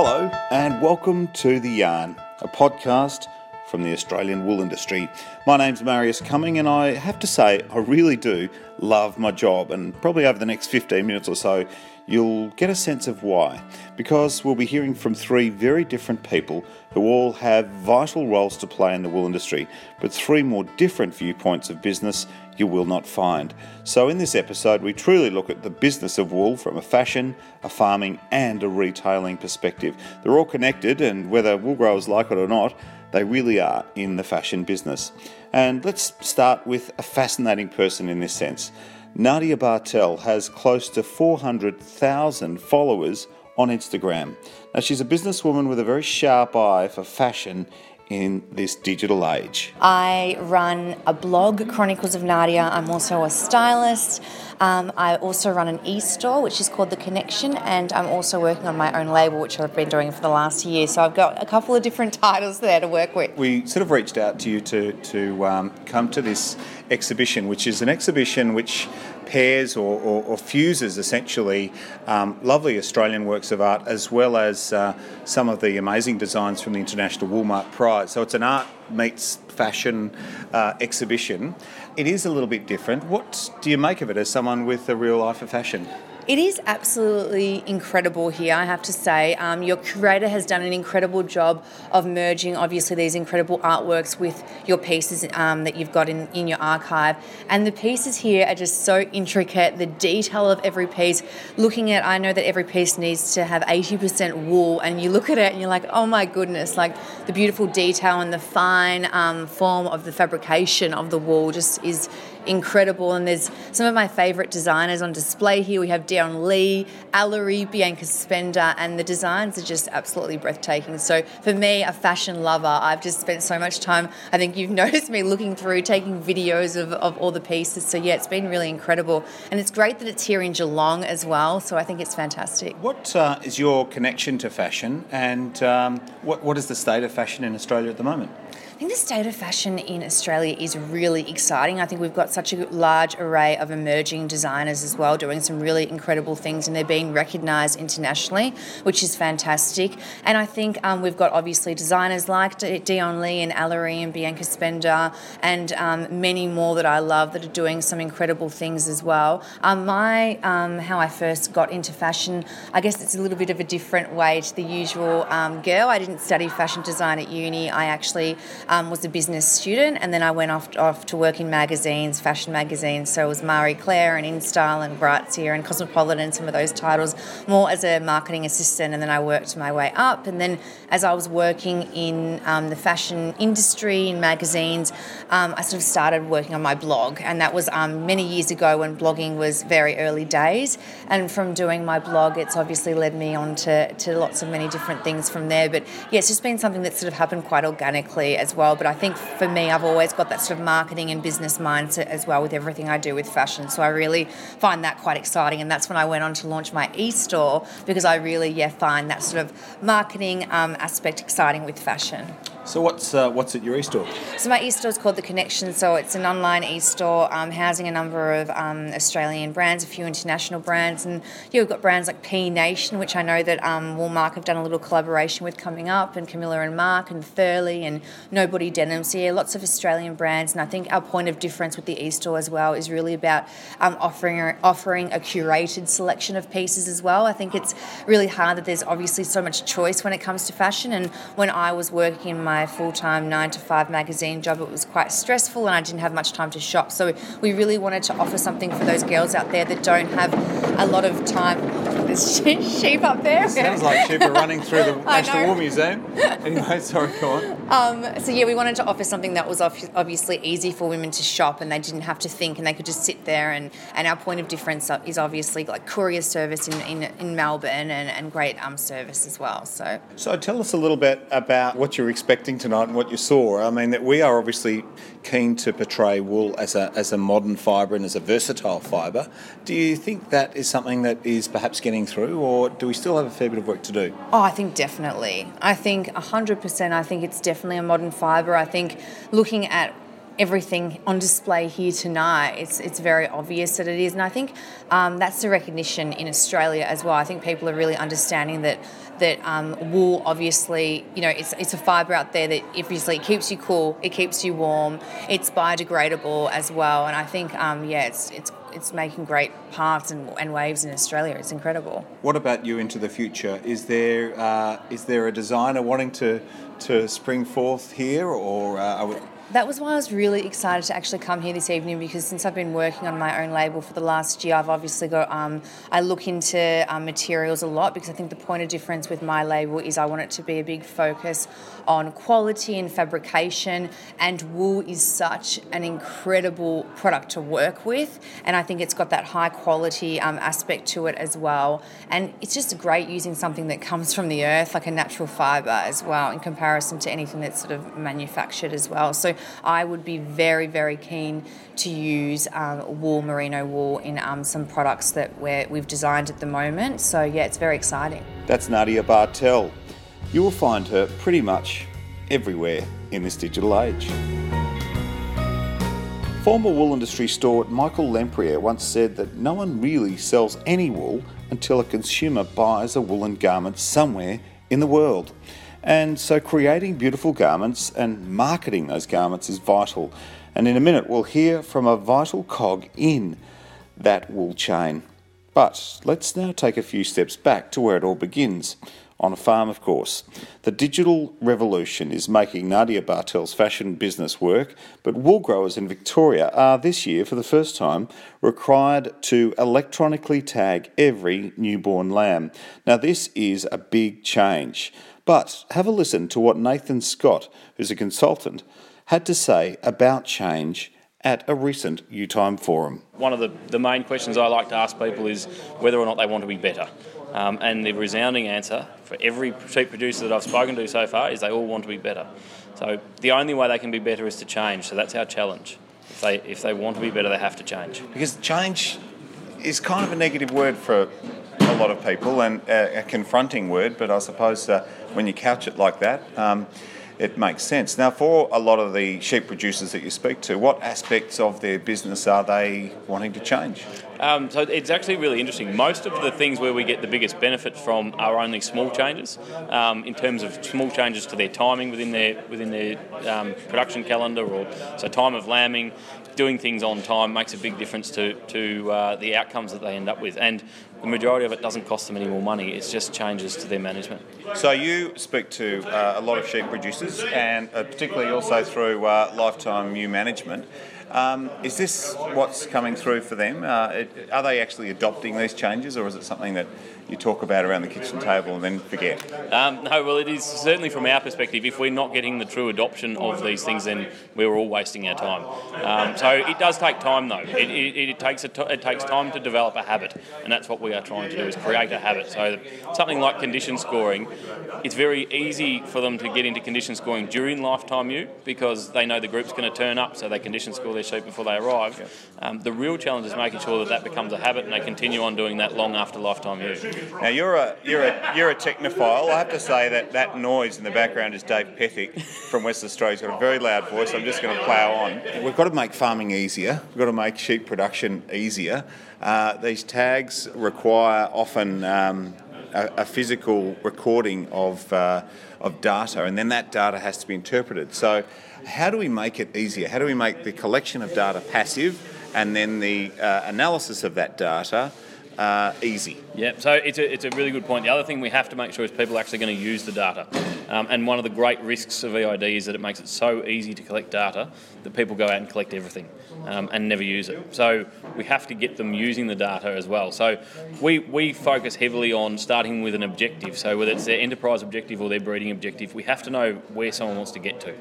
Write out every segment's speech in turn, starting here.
Hello, and welcome to The Yarn, a podcast from the Australian wool industry. My name's Marius Cuming, and I have to say, I really do love my job, and probably over the next 15 minutes or so, you'll get a sense of why. Because we'll be hearing from three very different people who all have vital roles to play in the wool industry, but three more different viewpoints of business you will not find. So, in this episode, we truly look at the business of wool from a fashion, a farming, and a retailing perspective. They're all connected, and whether wool growers like it or not, they really are in the fashion business. And let's start with a fascinating person in this sense. Nadia Bartel has close to 400,000 followers on Instagram. Now, she's a businesswoman with a very sharp eye for fashion in this digital age. I run a blog, Chronicles of Nadia. I'm also a stylist. Um, I also run an e store, which is called The Connection, and I'm also working on my own label, which I've been doing for the last year. So I've got a couple of different titles there to work with. We sort of reached out to you to, to um, come to this exhibition, which is an exhibition which pairs or, or, or fuses essentially um, lovely Australian works of art as well as uh, some of the amazing designs from the International Woolmark Prize. So it's an art meets fashion uh, exhibition. It is a little bit different. What do you make of it as someone with a real eye for fashion? It is absolutely incredible here, I have to say. Um, your curator has done an incredible job of merging, obviously, these incredible artworks with your pieces um, that you've got in, in your archive. And the pieces here are just so intricate, the detail of every piece. Looking at, I know that every piece needs to have 80% wool, and you look at it and you're like, oh my goodness, like the beautiful detail and the fine um, form of the fabrication of the wall just is incredible. And there's some of my favourite designers on display here. We have Dion Lee, Ellery, Bianca Spender, and the designs are just absolutely breathtaking. So for me, a fashion lover, I've just spent so much time. I think you've noticed me looking through, taking videos of, of all the pieces. So yeah, it's been really incredible. And it's great that it's here in Geelong as well. So I think it's fantastic. What uh, is your connection to fashion and um, what, what is the state of fashion in Australia at the moment? I think the state of fashion in Australia is really exciting. I think we've got such a large array of emerging designers as well, doing some really incredible things, and they're being recognised internationally, which is fantastic. And I think um, we've got obviously designers like Dion Lee and Ellery and Bianca Spender, and um, many more that I love that are doing some incredible things as well. Um, my um, how I first got into fashion, I guess it's a little bit of a different way to the usual um, girl. I didn't study fashion design at uni. I actually um, was a business student, and then I went off, off to work in magazines, fashion magazines. So it was Marie Claire and InStyle and Grazia and Cosmopolitan, some of those titles, more as a marketing assistant. And then I worked my way up. And then as I was working in um, the fashion industry in magazines, um, I sort of started working on my blog, and that was um, many years ago when blogging was very early days. And from doing my blog, it's obviously led me on to, to lots of many different things from there. But yeah, it's just been something that sort of happened quite organically as. But I think for me, I've always got that sort of marketing and business mindset as well with everything I do with fashion. So I really find that quite exciting. And that's when I went on to launch my e store because I really, yeah, find that sort of marketing um, aspect exciting with fashion. So what's uh, what's at your e-store? So my e-store is called The Connection. So it's an online e-store um, housing a number of um, Australian brands, a few international brands, and yeah, we've got brands like P Nation, which I know that um, Woolmark have done a little collaboration with coming up, and Camilla and Mark, and Thurley, and Nobody Denim. So yeah, lots of Australian brands, and I think our point of difference with the e-store as well is really about um, offering offering a curated selection of pieces as well. I think it's really hard that there's obviously so much choice when it comes to fashion, and when I was working in my my full time nine to five magazine job, it was quite stressful and I didn't have much time to shop. So we really wanted to offer something for those girls out there that don't have a lot of time. There's sheep up there. Sounds like sheep are running through the National Wool Museum. Anyway, sorry, go on. Um, so yeah, we wanted to offer something that was obviously easy for women to shop and they didn't have to think and they could just sit there. And, and our point of difference is obviously like courier service in, in, in Melbourne and, and great um, service as well. So. so tell us a little bit about what you're expecting tonight and what you saw. I mean, that we are obviously keen to portray wool as a, as a modern fibre and as a versatile fibre. Do you think that is something that is perhaps getting through, or do we still have a fair bit of work to do? Oh, I think definitely. I think 100%. I think it's definitely a modern fibre. I think looking at everything on display here tonight, it's it's very obvious that it is, and I think um, that's the recognition in Australia as well. I think people are really understanding that that um, wool obviously you know it's, it's a fibre out there that obviously keeps you cool it keeps you warm it's biodegradable as well and I think um, yeah it's it's it's making great paths and, and, waves in Australia. It's incredible. What about you into the future? Is there uh, is there a designer wanting to to spring forth here or uh, we- that was why I was really excited to actually come here this evening because since I've been working on my own label for the last year, I've obviously got, um, I look into um, materials a lot because I think the point of difference with my label is I want it to be a big focus on quality and fabrication, and wool is such an incredible product to work with, and I think it's got that high quality um, aspect to it as well. And it's just great using something that comes from the earth, like a natural fibre as well, in comparison to anything that's sort of manufactured as well. So I would be very, very keen to use um, wool, merino wool, in um, some products that we we've designed at the moment. So, yeah, it's very exciting. That's Nadia Bartel. You will find her pretty much everywhere in this digital age. Former wool industry steward Michael Lempriere once said that no one really sells any wool until a consumer buys a woolen garment somewhere in the world. And so creating beautiful garments and marketing those garments is vital. And in a minute, we'll hear from a vital cog in that wool chain. But let's now take a few steps back to where it all begins. On a farm, of course. The digital revolution is making Nadia Bartel's fashion business work, but wool growers in Victoria are this year, for the first time, required to electronically tag every newborn lamb. Now, this is a big change. But have a listen to what Nathan Scott, who's a consultant, had to say about change at a recent UTime forum. One of the, the main questions I like to ask people is whether or not they want to be better. Um, and the resounding answer for every sheep producer that I've spoken to so far is they all want to be better. So the only way they can be better is to change. So that's our challenge. If they, if they want to be better, they have to change. Because change is kind of a negative word for a lot of people and a, a confronting word, but I suppose uh, when you couch it like that, um, it makes sense. Now, for a lot of the sheep producers that you speak to, what aspects of their business are they wanting to change? Um, so it's actually really interesting. Most of the things where we get the biggest benefit from are only small changes, um, in terms of small changes to their timing within their within their um, production calendar, or so time of lambing, doing things on time makes a big difference to to uh, the outcomes that they end up with. And the majority of it doesn't cost them any more money. It's just changes to their management. So you speak to uh, a lot of sheep producers, and uh, particularly also through uh, lifetime ewe management. Um, is this what's coming through for them? Uh, are they actually adopting these changes, or is it something that you talk about around the kitchen table and then forget? Um, no, well, it is certainly from our perspective. If we're not getting the true adoption of these things, then we're all wasting our time. Um, so it does take time, though. It, it, it takes it takes time to develop a habit, and that's what we are trying to do: is create a habit. So something like condition scoring, it's very easy for them to get into condition scoring during lifetime ewe because they know the group's going to turn up, so they condition score their sheep before they arrive. Um, the real challenge is making sure that that becomes a habit and they continue on doing that long after lifetime ewe. Now you're a you're a you're a technophile. I have to say that that noise in the background is Dave Pethick from West Australia. He's got a very loud voice. I'm just going to plough on. We've got to make farming easier. We've got to make sheep production easier. Uh, these tags require often. Um, a, a, physical recording of, uh, of data, and then that data has to be interpreted. So, how do we make it easier? How do we make the collection of data passive and then the uh, analysis of that data uh, easy. Yeah, so it's a, it's a really good point. The other thing we have to make sure is people are actually going to use the data. Um, and one of the great risks of EID is that it makes it so easy to collect data that people go out and collect everything um, and never use it. So we have to get them using the data as well. So we, we focus heavily on starting with an objective. So whether it's their enterprise objective or their breeding objective, we have to know where someone wants to get to.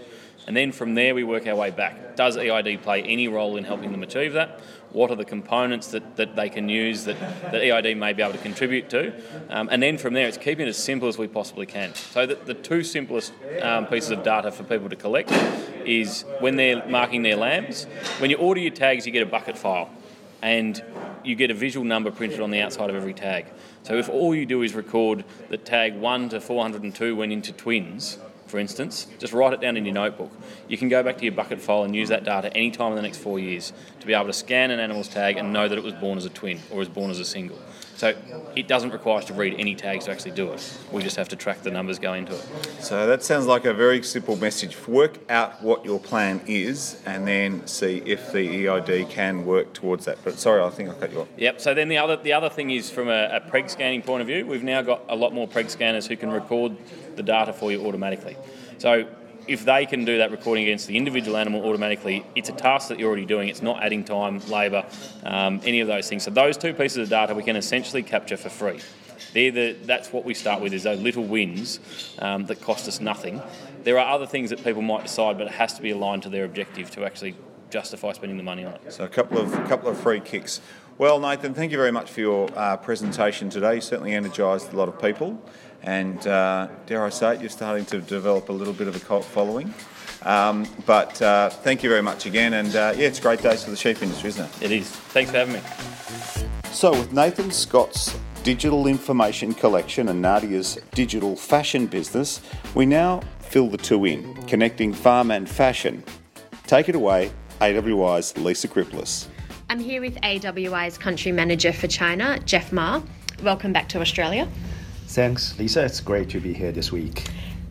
And then from there, we work our way back. Does EID play any role in helping them achieve that? What are the components that, that they can use that, that EID may be able to contribute to? Um, and then from there, it's keeping it as simple as we possibly can. So the, the two simplest um, pieces of data for people to collect is when they're marking their lambs. When you order your tags, you get a bucket file. And you get a visual number printed on the outside of every tag. So if all you do is record that tag 1 to 402 went into twins, for instance, just write it down in your notebook. You can go back to your bucket file and use that data any time in the next four years to be able to scan an animal's tag and know that it was born as a twin or was born as a single. So it doesn't require us to read any tags to actually do it. We just have to track the numbers going into it. So that sounds like a very simple message. Work out what your plan is and then see if the EID can work towards that. But sorry, I think I cut you off. Yep. So then the other the other thing is from a, a preg scanning point of view, we've now got a lot more preg scanners who can record the data for you automatically. So if they can do that recording against the individual animal automatically, it's a task that you're already doing. It's not adding time, labour, um, any of those things. So those two pieces of data we can essentially capture for free. They're the, that's what we start with is those little wins um, that cost us nothing. There are other things that people might decide, but it has to be aligned to their objective to actually justify spending the money on it. So a couple of a couple of free kicks. Well, Nathan, thank you very much for your uh, presentation today. You certainly energised a lot of people, and uh, dare I say it, you're starting to develop a little bit of a cult following. Um, but uh, thank you very much again, and uh, yeah, it's great days for the sheep industry, isn't it? It is. Thanks for having me. So, with Nathan Scott's digital information collection and Nadia's digital fashion business, we now fill the two in, connecting farm and fashion. Take it away, AWI's Lisa Griplas. I'm here with AWI's country manager for China, Jeff Ma. Welcome back to Australia. Thanks, Lisa. It's great to be here this week.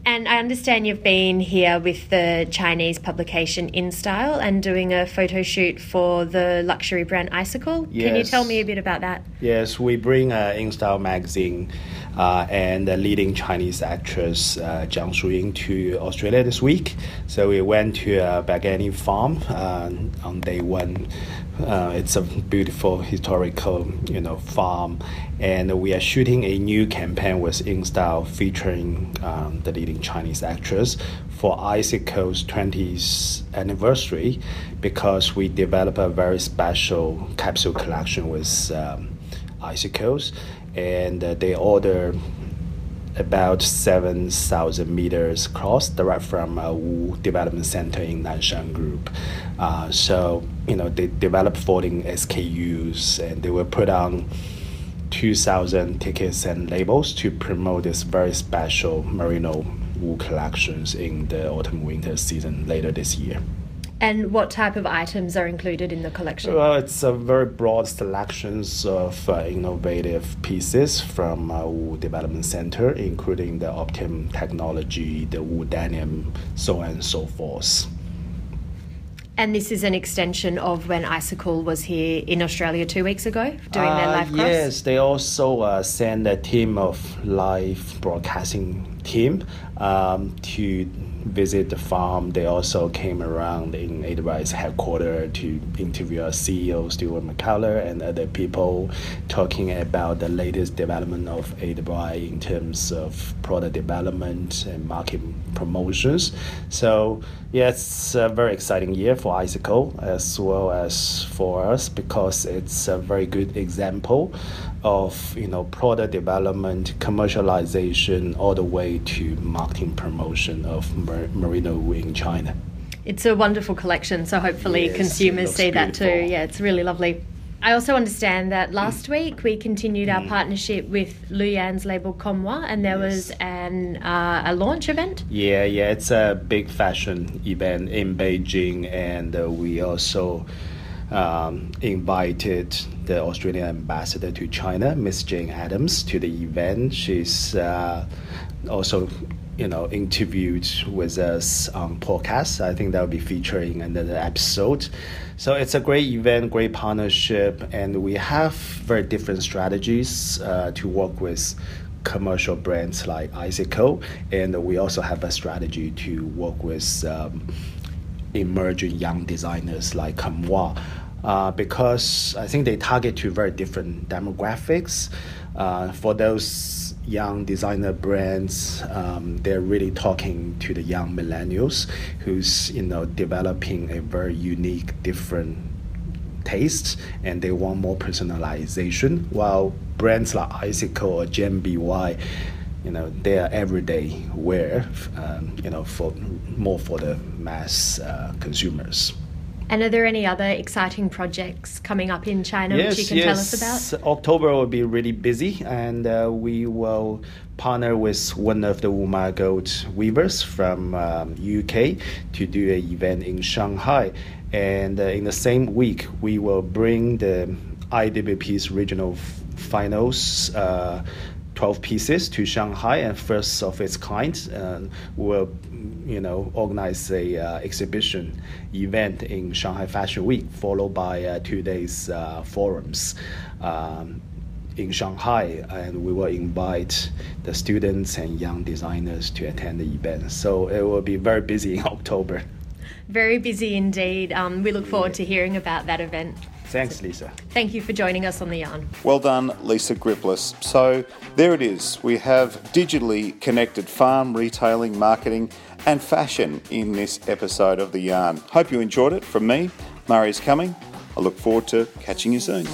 And I understand you've been here with the Chinese publication InStyle and doing a photo shoot for the luxury brand Icicle. Yes. Can you tell me a bit about that? Yes, we bring uh, InStyle magazine uh, and the leading Chinese actress uh, Jiang Shuying to Australia this week. So we went to a Bagani farm uh, on day one. Uh, it's a beautiful historical, you know, farm, and we are shooting a new campaign with InStyle featuring um, the leading Chinese actress for Icicle's 20th anniversary because we developed a very special capsule collection with um, icicles. And uh, they order about 7,000 meters across direct from a Wool Development Center in Nanshan Group. Uh, so, you know, they developed 14 SKUs and they will put on 2,000 tickets and labels to promote this very special merino wool collections in the autumn winter season later this year. And what type of items are included in the collection? Well, it's a very broad selections of uh, innovative pieces from uh, Wool Development Center, including the Optim technology, the Wu denim, so on and so forth. And this is an extension of when Icicle was here in Australia two weeks ago doing their Uh, live cross. Yes, they also uh, send a team of live broadcasting team um, to visit the farm. They also came around in AWI's headquarters to interview our CEO Stuart McCullough and other people talking about the latest development of AWI in terms of product development and market promotions. So yeah, it's a very exciting year for Icicle as well as for us because it's a very good example of you know product development, commercialization, all the way to marketing promotion of mer- merino wool in China. It's a wonderful collection, so hopefully Yes, consumers see that too. Yeah, it's really lovely. I also understand that last week we continued our partnership with Lu Yan's label Comme Moi, and there was an uh, a launch event. Yeah, yeah, it's a big fashion event in Beijing, and uh, we also um, invited the Australian ambassador to China, Miss Jan Adams, to the event. She's uh, also, you know, interviewed with us on podcast. I think that will be featuring another episode. So it's a great event, great partnership, and we have very different strategies uh, to work with commercial brands like Icicle, and we also have a strategy to work with um, emerging young designers like Comme Moi. Uh, because I think they target to very different demographics. Uh, for those young designer brands, um, they're really talking to the young millennials who's you know developing a very unique, different tastes and they want more personalization while brands like icicle or JNBY you know they are everyday wear um, you know for more for the mass uh, consumers And are there any other exciting projects coming up in China yes, which you can yes. tell us about? October will be really busy, and uh, we will partner with one of the Woolmark Gold weavers from um, UK to do an event in Shanghai. And uh, in the same week, we will bring the IWP's regional finals. Uh, 12 pieces to Shanghai and first of its kind and will you know organize a uh, exhibition event in Shanghai Fashion Week followed by uh, two days uh, forums um, in Shanghai and we will invite the students and young designers to attend the event so it will be very busy in October Very busy indeed. Um, we look forward to hearing about that event. Thanks Lisa Thank you for joining us on the yarn. Well done, Lisa Griplas. So there it is. We have digitally connected farm, retailing, marketing, and fashion in this episode of The Yarn. Hope you enjoyed it. From me, Marius Cuming. I look forward to catching you soon.